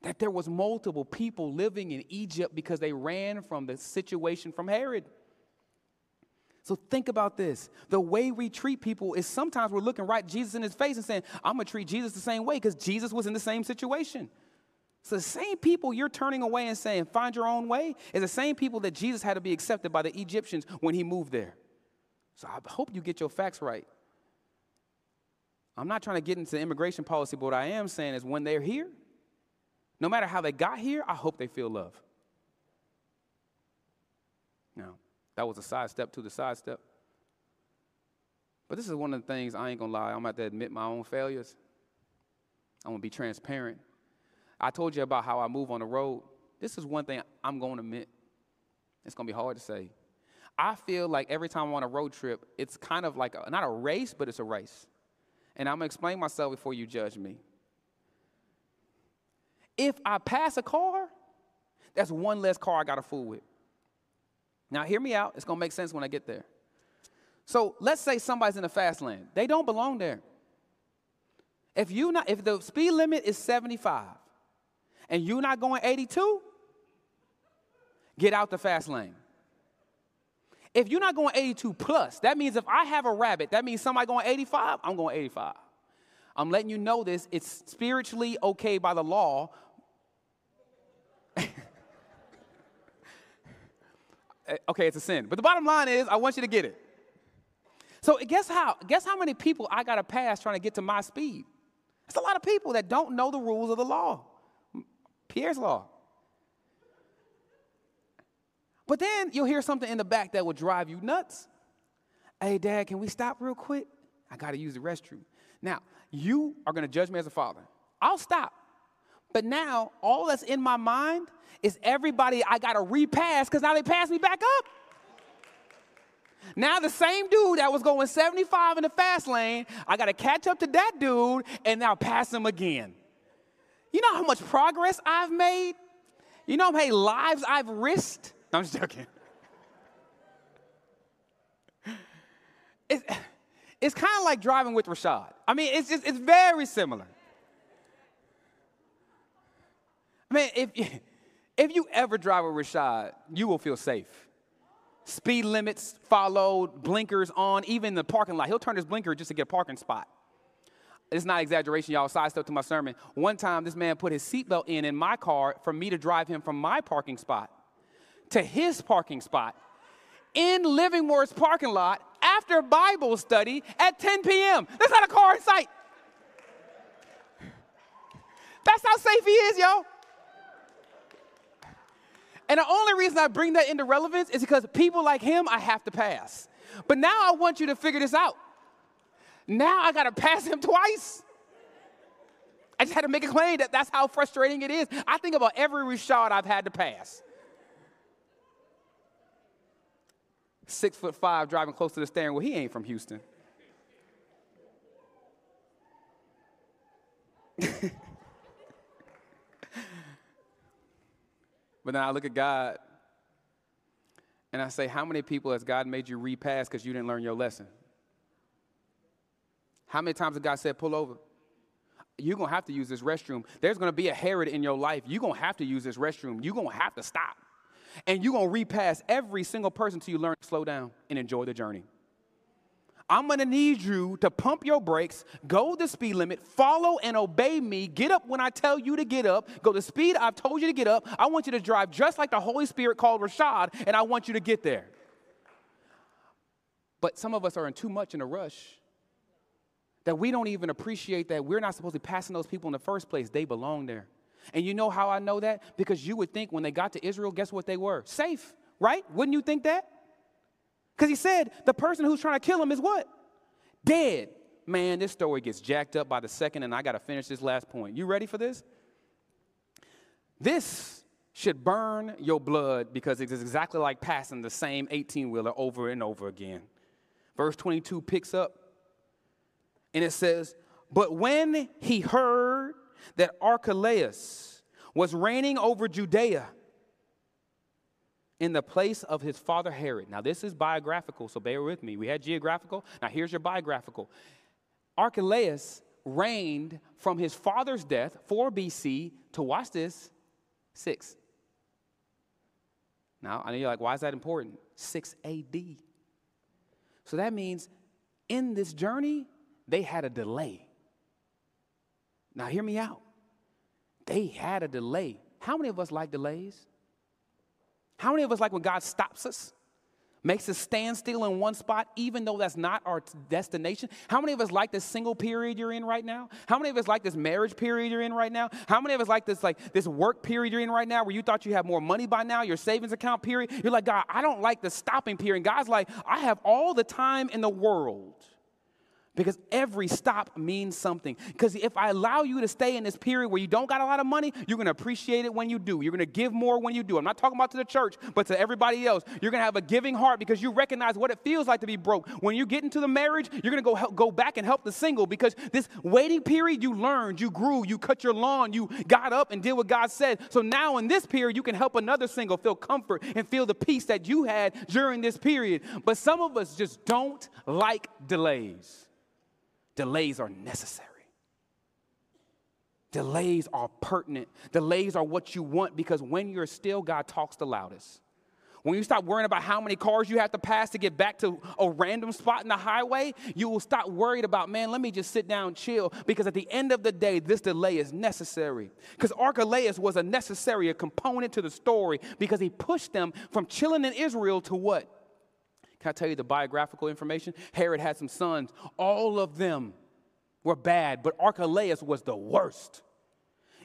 that there was multiple people living in Egypt because they ran from the situation from Herod. So think about this. The way we treat people is sometimes we're looking right Jesus in his face and saying, I'm going to treat Jesus the same way because Jesus was in the same situation. So the same people you're turning away and saying, find your own way, is the same people that Jesus had to be accepted by the Egyptians when he moved there. So I hope you get your facts right. I'm not trying to get into immigration policy, but what I am saying is when they're here, no matter how they got here, I hope they feel love. Now, that was a sidestep to the sidestep. But this is one of the things I ain't gonna lie, I'm about to admit my own failures. I'm gonna be transparent. I told you about how I move on the road. This is one thing I'm gonna admit. It's gonna be hard to say. I feel like every time I'm on a road trip, it's kind of like a, not a race, but it's a race. And I'm gonna explain myself before you judge me. If I pass a car, that's one less car I gotta fool with. Now, hear me out. It's going to make sense when I get there. So let's say somebody's in the fast lane. They don't belong there. If you not, if the speed limit is 75 and you're not going 82, get out the fast lane. If you're not going 82 plus, that means if I have a rabbit, that means somebody going 85, I'm going 85. I'm letting you know this. It's spiritually okay by the law, Eh, okay, it's a sin. But the bottom line is, I want you to get it. So guess how? Guess how many people I got to pass trying to get to my speed? It's a lot of people that don't know the rules of the law. Pierre's law. But then you'll hear something in the back that will drive you nuts. Hey, Dad, can we stop real quick? I got to use the restroom. Now, you are going to judge me as a father. I'll stop. But now, all that's in my mind is everybody I got to repass because now they pass me back up. Now the same dude that was going 75 in the fast lane, I got to catch up to that dude and now pass him again. You know how much progress I've made? You know how many lives I've risked? I'm just joking. It's, it's kind of like driving with Rashad. I mean, it's just, it's very similar. Man, if, if you ever drive with Rashad, you will feel safe. Speed limits followed, blinkers on, even the parking lot. He'll turn his blinker just to get a parking spot. It's not exaggeration, y'all. Side step to my sermon. One time, this man put his seatbelt in in my car for me to drive him from my parking spot to his parking spot in Livermore's parking lot after Bible study at 10 p.m. There's not a car in sight. That's how safe he is, yo. And the only reason I bring that into relevance is because people like him, I have to pass. But now I want you to figure this out. Now I got to pass him (laughs) twice. I just had to make a claim that that's how frustrating it is. I think about every Rashad I've had to pass. Six foot five, driving close to the steering wheel. He ain't from Houston. (laughs) but then I look at God and I say, How many people has God made you repass because you didn't learn your lesson? How many times has God said, Pull over? You're going to have to use this restroom. There's going to be a Herod in your life. You're going to have to use this restroom. You're going to have to stop. And you're going to repass every single person until you learn to slow down and enjoy the journey. I'm gonna need you to pump your brakes, go the speed limit, follow and obey me, get up when I tell you to get up, go the speed I've told you to get up. I want you to drive just like the Holy Spirit called Rashad, and I want you to get there. But some of us are in too much in a rush that we don't even appreciate that we're not supposed to be passing those people in the first place. They belong there. And you know how I know that? Because you would think when they got to Israel, guess what they were? Safe, right? Wouldn't you think that? Because he said the person who's trying to kill him is what? Dead. Man, this story gets jacked up by the second, and I got to finish this last point. You ready for this? This should burn your blood because it's exactly like passing the same 18 wheeler over and over again. Verse 22 picks up and it says, But when he heard that Archelaus was reigning over Judea, in the place of his father Herod. Now, this is biographical, so bear with me. We had geographical. Now, here's your biographical. Archelaus reigned from his father's death, 4 BC, to watch this, 6. Now, I know you're like, why is that important? 6 AD. So that means in this journey, they had a delay. Now, hear me out. They had a delay. How many of us like delays? How many of us like when God stops us? Makes us stand still in one spot, even though that's not our destination. How many of us like this single period you're in right now? How many of us like this marriage period you're in right now? How many of us like this like this work period you're in right now, where you thought you had more money by now, your savings account period? You're like, God, I don't like the stopping period. God's like, I have all the time in the world because every stop means something. Because if I allow you to stay in this period where you don't got a lot of money, you're going to appreciate it when you do. You're going to give more when you do. I'm not talking about to the church, but to everybody else. You're going to have a giving heart because you recognize what it feels like to be broke. When you get into the marriage, you're going to go help, go back and help the single because this waiting period, you learned, you grew, you cut your lawn, you got up and did what God said. So now in this period, you can help another single feel comfort and feel the peace that you had during this period. But some of us just don't like delays. Delays are necessary. Delays are pertinent. Delays are what you want because when you're still, God talks the loudest. When you stop worrying about how many cars you have to pass to get back to a random spot in the highway, you will stop worried about, man, let me just sit down chill. Because at the end of the day, this delay is necessary. Because Archelaus was a necessary a component to the story because he pushed them from chilling in Israel to what? Can I tell you the biographical information? Herod had some sons. All of them were bad, but Archelaus was the worst.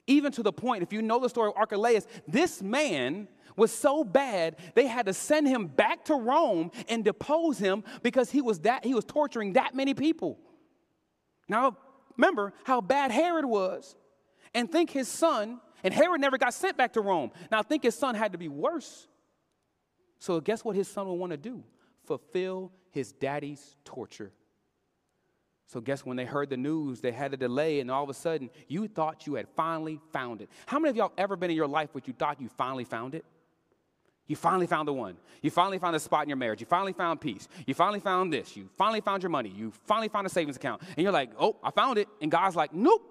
Even to the point, if you know the story of Archelaus, this man was so bad they had to send him back to Rome and depose him because he was that he was torturing that many people. Now remember how bad Herod was, and think his son, and Herod never got sent back to Rome. Now think his son had to be worse. So guess what his son would want to do? Fulfill his daddy's torture. So, guess when they heard the news, they had a delay, and all of a sudden, you thought you had finally found it. How many of y'all ever been in your life where you thought you finally found it? You finally found the one. You finally found a spot in your marriage. You finally found peace. You finally found this. You finally found your money. You finally found a savings account. And you're like, oh, I found it. And God's like, nope.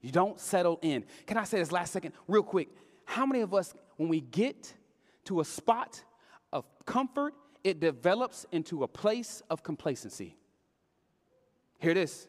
You don't settle in. Can I say this last second, real quick? How many of us, when we get to a spot of comfort it develops into a place of complacency. Hear this.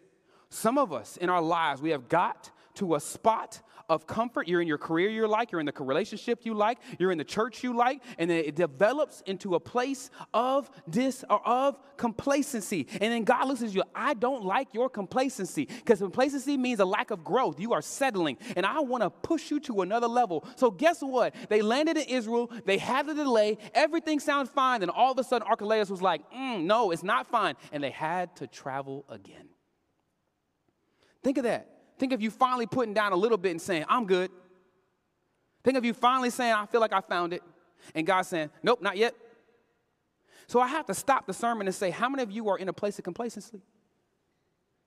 Some of us in our lives, we have got to a spot of comfort. You're in your career you like, you're in the relationship you like, you're in the church you like, and then it develops into a place of dis or of complacency. And then God looks at you, I don't like your complacency because complacency means a lack of growth. You are settling, and I want to push you to another level. So guess what? They landed in Israel, they had the delay, everything sounds fine, and all of a sudden Archelaus was like, mm, no, it's not fine. And they had to travel again. Think of that. Think of you finally putting down a little bit and saying, I'm good. Think of you finally saying, I feel like I found it. And God saying, Nope, not yet. So I have to stop the sermon and say, How many of you are in a place of complacency?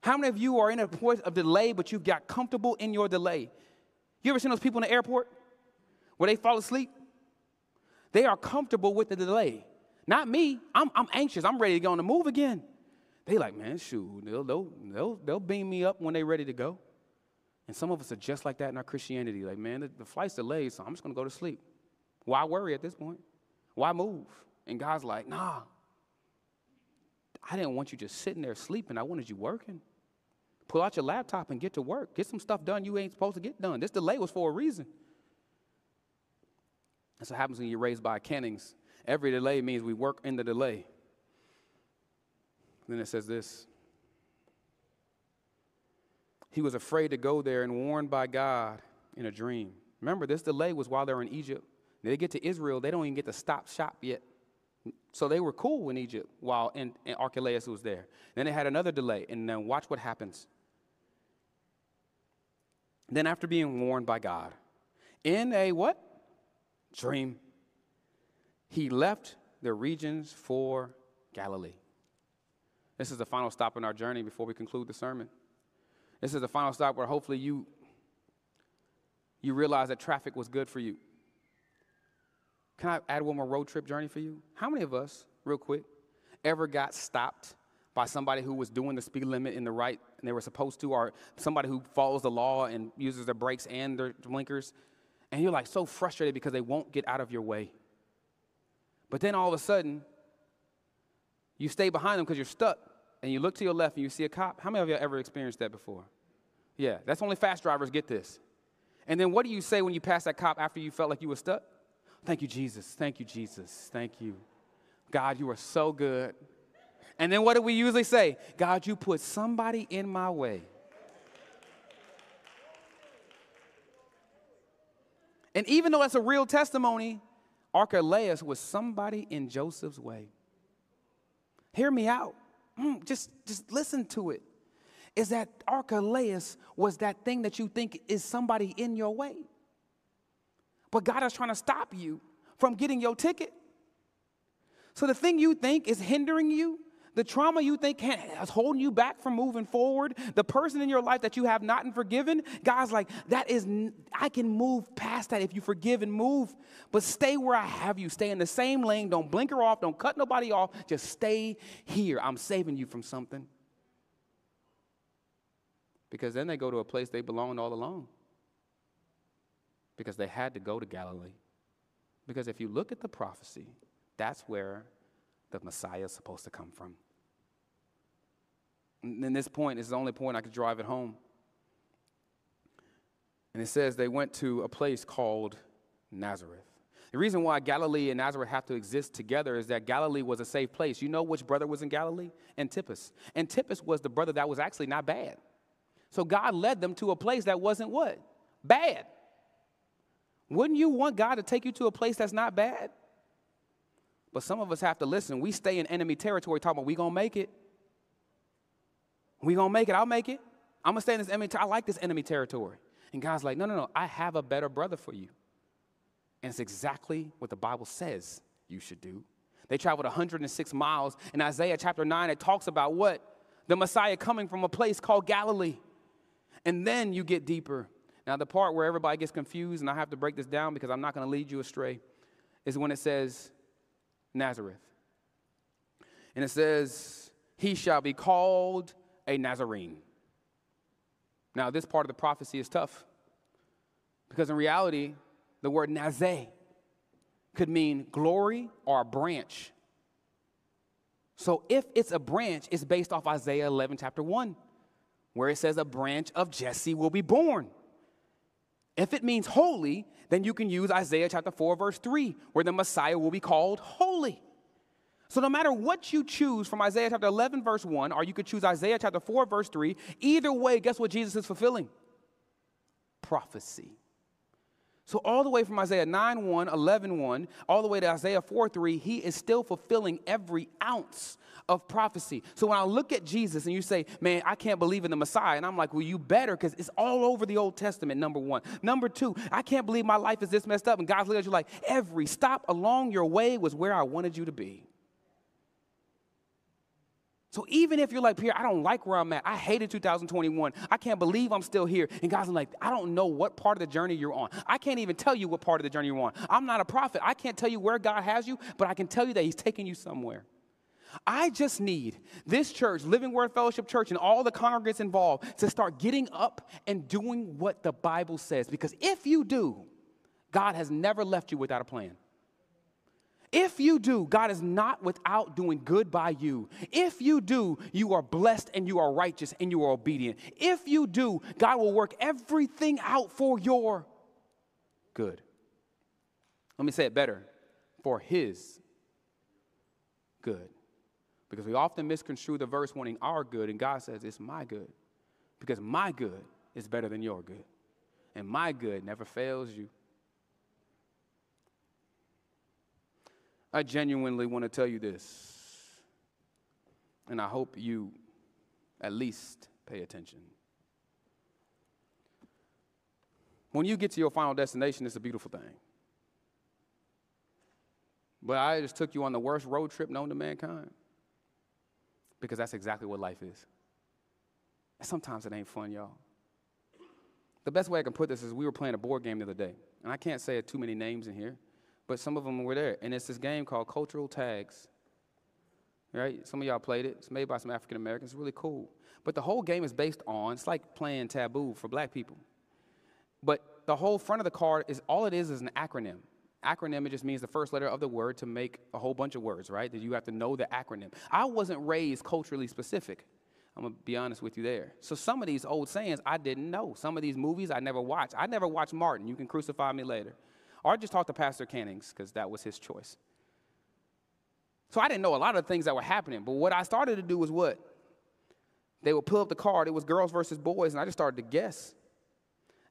How many of you are in a point of delay, but you've got comfortable in your delay? You ever seen those people in the airport where they fall asleep? They are comfortable with the delay. Not me. I'm, I'm anxious. I'm ready to go on the move again. They like, man, shoot, they'll, they'll, they'll, they'll beam me up when they're ready to go. And some of us are just like that in our Christianity. Like, man, the, the flight's delayed, so I'm just going to go to sleep. Why worry at this point? Why move? And God's like, nah, I didn't want you just sitting there sleeping. I wanted you working. Pull out your laptop and get to work. Get some stuff done you ain't supposed to get done. This delay was for a reason. That's what happens when you're raised by Kennings. Every delay means we work in the delay. Then it says this he was afraid to go there and warned by God in a dream. Remember, this delay was while they're in Egypt. They get to Israel, they don't even get to stop shop yet. So they were cool in Egypt while in, in Archelaus was there. Then they had another delay, and then watch what happens. Then, after being warned by God, in a what? Dream, he left the regions for Galilee. This is the final stop in our journey before we conclude the sermon. This is the final stop where hopefully you you realize that traffic was good for you. Can I add one more road trip journey for you? How many of us, real quick, ever got stopped by somebody who was doing the speed limit in the right and they were supposed to, or somebody who follows the law and uses their brakes and their blinkers, and you're like so frustrated because they won't get out of your way. But then all of a sudden, you stay behind them because you're stuck and you look to your left and you see a cop. How many of you ever experienced that before? Yeah, that's only fast drivers get this. And then what do you say when you pass that cop after you felt like you were stuck? Thank you, Jesus. Thank you, Jesus. Thank you. God, you are so good. And then what do we usually say? God, you put somebody in my way. And even though that's a real testimony, Archelaus was somebody in Joseph's way. Hear me out mm, just, just listen to it, is that Archelaus was that thing that you think is somebody in your way. But God is trying to stop you from getting your ticket. So the thing you think is hindering you the trauma you think is holding you back from moving forward, the person in your life that you have not forgiven, God's like, that is, I can move past that if you forgive and move, but stay where I have you. Stay in the same lane. Don't blinker off. Don't cut nobody off. Just stay here. I'm saving you from something. Because then they go to a place they belonged all along. Because they had to go to Galilee. Because if you look at the prophecy, that's where the Messiah is supposed to come from. And this point is the only point I could drive it home. And it says they went to a place called Nazareth. The reason why Galilee and Nazareth have to exist together is that Galilee was a safe place. You know which brother was in Galilee? Antipas. Antipas was the brother that was actually not bad. So God led them to a place that wasn't what? Bad. Wouldn't you want God to take you to a place that's not bad? But some of us have to listen. We stay in enemy territory talking about we gonna make it. We gonna make it. I'll make it. I'm gonna stay in this enemy. Ter- I like this enemy territory. And God's like, no, no, no. I have a better brother for you. And it's exactly what the Bible says you should do. They traveled 106 miles. In Isaiah chapter 9, it talks about what? The Messiah coming from a place called Galilee. And then you get deeper. Now, the part where everybody gets confused, and I have to break this down because I'm not going to lead you astray, is when it says Nazareth. And it says, He shall be called a Nazarene. Now, this part of the prophecy is tough because in reality, the word Nazé could mean glory or a branch. So if it's a branch, it's based off Isaiah 11, chapter 1, where it says, A branch of Jesse will be born. If it means holy, then you can use Isaiah chapter 4, verse 3, where the Messiah will be called holy. So, no matter what you choose from Isaiah chapter 11, verse 1, or you could choose Isaiah chapter 4, verse 3, either way, guess what Jesus is fulfilling? Prophecy. So, all the way from Isaiah 9 1, 11 1, all the way to Isaiah 4 3, he is still fulfilling every ounce of prophecy. So, when I look at Jesus and you say, man, I can't believe in the Messiah, and I'm like, well, you better because it's all over the Old Testament, number one. Number two, I can't believe my life is this messed up. And God's looking at you like, every stop along your way was where I wanted you to be. So even if you're like, Pierre, I don't like where I'm at. I hated 2021. I can't believe I'm still here. And God's like, I don't know what part of the journey you're on. I can't even tell you what part of the journey you're on. I'm not a prophet. I can't tell you where God has you, but I can tell you that He's taking you somewhere. I just need this church, Living Word Fellowship Church, and all the congregants involved to start getting up and doing what the Bible says. Because if you do, God has never left you without a plan. If you do, God is not without doing good by you. If you do, you are blessed and you are righteous and you are obedient. If you do, God will work everything out for your good. Let me say it better for His good. Because we often misconstrue the verse wanting our good, and God says, It's my good. Because my good is better than your good. And my good never fails you. I genuinely want to tell you this, and I hope you at least pay attention. When you get to your final destination, it's a beautiful thing. But I just took you on the worst road trip known to mankind because that's exactly what life is. And sometimes it ain't fun, y'all. The best way I can put this is we were playing a board game the other day, and I can't say too many names in here but some of them were there. And it's this game called Cultural Tags. Right? Some of y'all played it. It's made by some African Americans. It's really cool. But the whole game is based on, it's like playing taboo for black people. But the whole front of the card is all it is is an acronym. Acronym, it just means the first letter of the word to make a whole bunch of words, right? That you have to know the acronym. I wasn't raised culturally specific. I'm gonna be honest with you there. So some of these old sayings I didn't know. Some of these movies I never watched. I never watched Martin. You can crucify me later. Or I just talked to Pastor Cannings because that was his choice. So I didn't know a lot of things that were happening. But what I started to do was what? They would pull up the card. It was girls versus boys, and I just started to guess.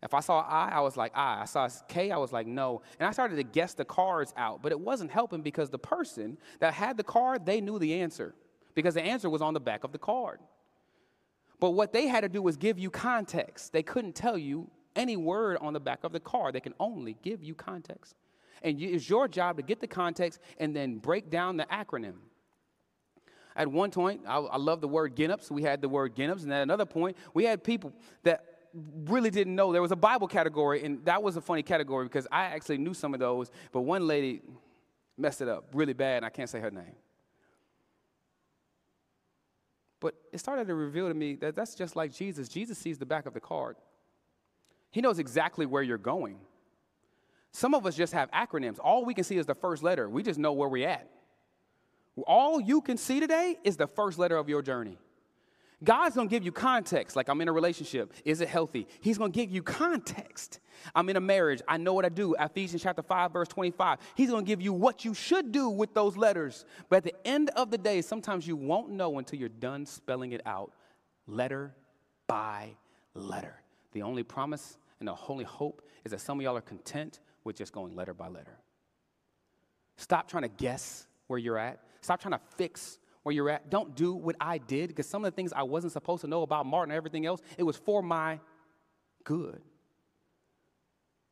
If I saw I, I was like I. I saw K, I was like no. And I started to guess the cards out, but it wasn't helping because the person that had the card, they knew the answer because the answer was on the back of the card. But what they had to do was give you context. They couldn't tell you any word on the back of the card. They can only give you context. And it's your job to get the context and then break down the acronym. At one point, I, I love the word Ginops. We had the word Ginops. And at another point, we had people that really didn't know there was a Bible category. And that was a funny category because I actually knew some of those. But one lady messed it up really bad, and I can't say her name. But it started to reveal to me that that's just like Jesus. Jesus sees the back of the card. He knows exactly where you're going. Some of us just have acronyms. All we can see is the first letter. We just know where we're at. All you can see today is the first letter of your journey. God's gonna give you context, like I'm in a relationship. Is it healthy? He's gonna give you context. I'm in a marriage. I know what I do. Ephesians chapter 5, verse 25. He's gonna give you what you should do with those letters. But at the end of the day, sometimes you won't know until you're done spelling it out, letter by letter. The only promise and the only hope is that some of y'all are content with just going letter by letter. Stop trying to guess where you're at. Stop trying to fix where you're at. Don't do what I did because some of the things I wasn't supposed to know about Martin and everything else, it was for my good.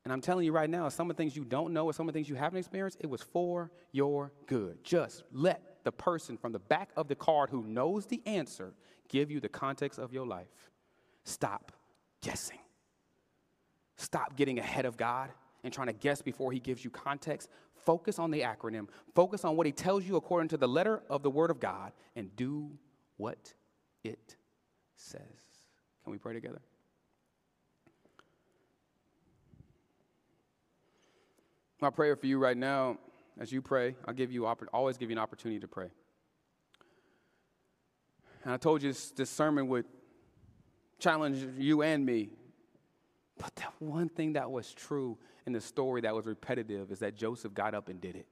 And I'm telling you right now, some of the things you don't know or some of the things you haven't experienced, it was for your good. Just let the person from the back of the card who knows the answer give you the context of your life. Stop guessing. Stop getting ahead of God and trying to guess before He gives you context. Focus on the acronym, focus on what He tells you according to the letter of the Word of God, and do what it says. Can we pray together? My prayer for you right now, as you pray, I'll give you always give you an opportunity to pray. And I told you this, this sermon would challenge you and me But the one thing that was true in the story that was repetitive is that Joseph got up and did it.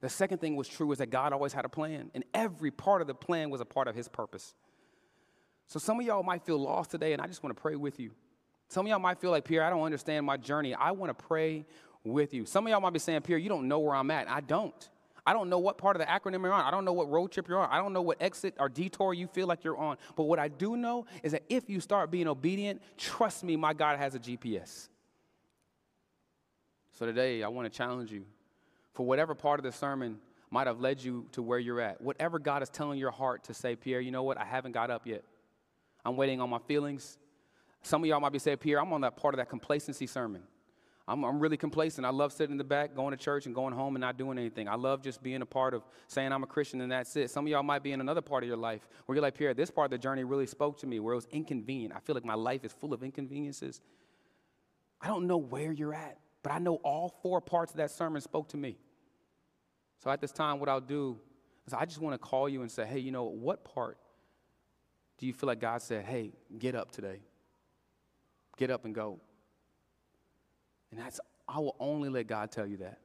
The second thing was true is that God always had a plan, and every part of the plan was a part of his purpose. So some of y'all might feel lost today, and I just want to pray with you. Some of y'all might feel like, Pierre, I don't understand my journey. I want to pray with you. Some of y'all might be saying, Pierre, you don't know where I'm at. I don't. I don't know what part of the acronym you're on. I don't know what road trip you're on. I don't know what exit or detour you feel like you're on. But what I do know is that if you start being obedient, trust me, my God has a GPS. So today, I want to challenge you for whatever part of the sermon might have led you to where you're at. Whatever God is telling your heart to say, Pierre, you know what? I haven't got up yet. I'm waiting on my feelings. Some of y'all might be saying, Pierre, I'm on that part of that complacency sermon. I'm, I'm really complacent. I love sitting in the back, going to church, and going home and not doing anything. I love just being a part of saying I'm a Christian and that's it. Some of y'all might be in another part of your life where you're like, Pierre, this part of the journey really spoke to me, where it was inconvenient. I feel like my life is full of inconveniences. I don't know where you're at, but I know all four parts of that sermon spoke to me. So at this time, what I'll do is I just want to call you and say, hey, you know, what part do you feel like God said, hey, get up today? Get up and go. And that's, I will only let God tell you that.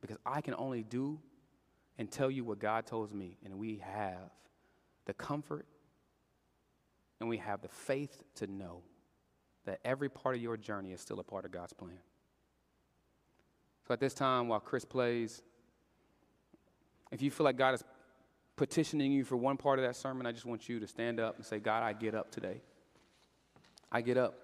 Because I can only do and tell you what God tells me. And we have the comfort and we have the faith to know that every part of your journey is still a part of God's plan. So at this time, while Chris plays, if you feel like God is petitioning you for one part of that sermon, I just want you to stand up and say, God, I get up today. I get up.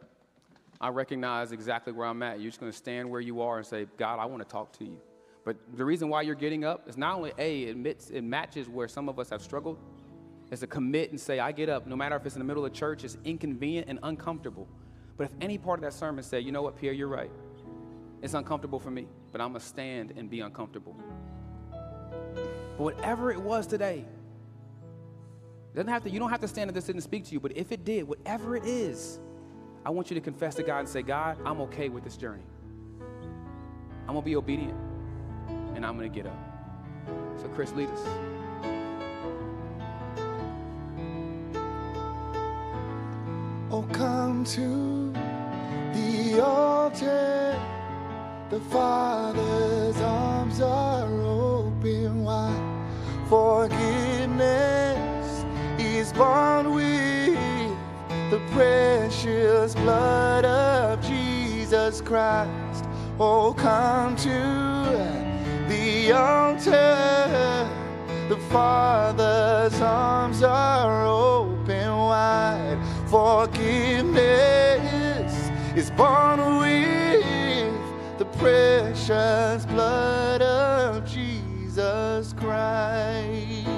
I recognize exactly where I'm at. You're just going to stand where you are and say, God, I want to talk to you. But the reason why you're getting up is not only A, it, admits, it matches where some of us have struggled, is to commit and say, I get up. No matter if it's in the middle of church, it's inconvenient and uncomfortable. But if any part of that sermon said, you know what, Pierre, you're right. It's uncomfortable for me, but I'm going to stand and be uncomfortable. But whatever it was today, doesn't have to, you don't have to stand at this and speak to you, but if it did, whatever it is, I want you to confess to God and say, God, I'm okay with this journey. I'm going to be obedient and I'm going to get up. So, Chris, lead us. Oh, come to the altar. The Father's Christ. Oh, come to the altar. The Father's arms are open wide. Forgiveness is born with the precious blood of Jesus Christ.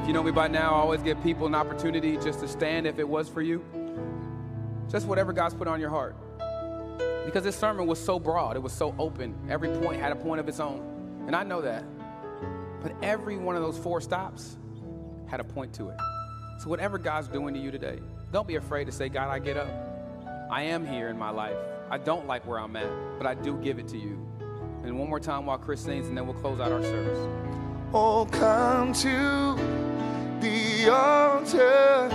If you know me by now, I always give people an opportunity just to stand if it was for you. Just whatever God's put on your heart. Because this sermon was so broad, it was so open. Every point had a point of its own. And I know that. But every one of those four stops had a point to it. So, whatever God's doing to you today, don't be afraid to say, God, I get up. I am here in my life. I don't like where I'm at, but I do give it to you. And one more time while Chris sings, and then we'll close out our service. Oh, come to the altar.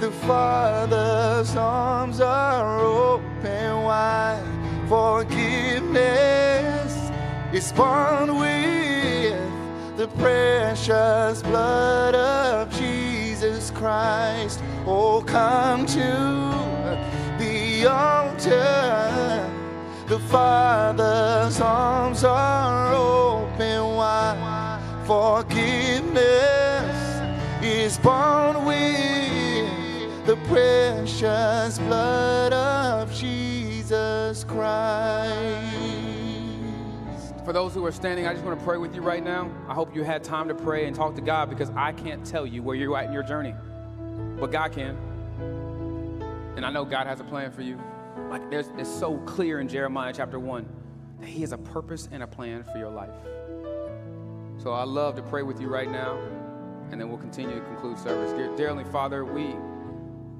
The Father's arms are open wide. Forgiveness is born with the precious blood of Jesus Christ. Oh, come to the altar. The Father's arms are open wide. Forgiveness is born with the precious blood of Jesus Christ. For those who are standing, I just want to pray with you right now. I hope you had time to pray and talk to God because I can't tell you where you're at in your journey, but God can. And I know God has a plan for you. Like there's, it's so clear in Jeremiah chapter 1 that He has a purpose and a plan for your life. So I love to pray with you right now, and then we'll continue to conclude service. Dear, dear Heavenly Father, we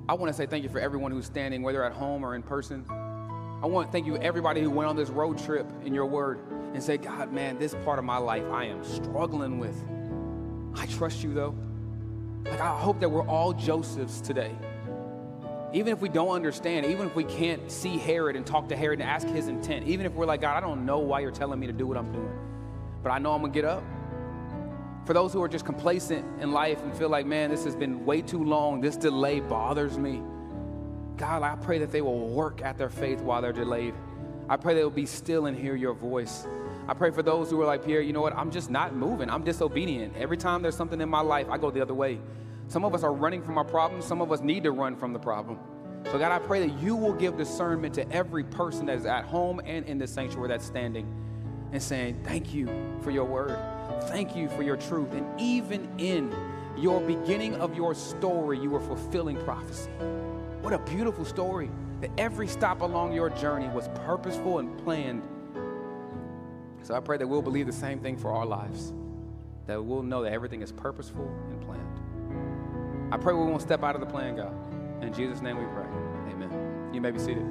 I want to say thank you for everyone who's standing, whether at home or in person. I want to thank you everybody who went on this road trip in your word and say, God, man, this part of my life I am struggling with. I trust you though. Like I hope that we're all Josephs today Even if we don't understand, even if we can't see Herod and talk to Herod and ask his intent, even if we're like, God, I don't know why you're telling me to do what I'm doing, but I know I'm gonna get up. For those who are just complacent in life and feel like, man, this has been way too long, this delay bothers me. God, I pray that they will work at their faith while they're delayed. I pray they will be still and hear your voice. I pray for those who are like, Pierre, you know what? I'm just not moving. I'm disobedient. Every time there's something in my life, I go the other way. Some of us are running from our problems. Some of us need to run from the problem. So, God, I pray that you will give discernment to every person that is at home and in the sanctuary that's standing and saying, Thank you for your word. Thank you for your truth. And even in your beginning of your story, you were fulfilling prophecy. What a beautiful story that every stop along your journey was purposeful and planned. So I pray that we'll believe the same thing for our lives, that we'll know that everything is purposeful and planned. I pray we won't step out of the plan, God. In Jesus' name we pray. Amen. You may be seated.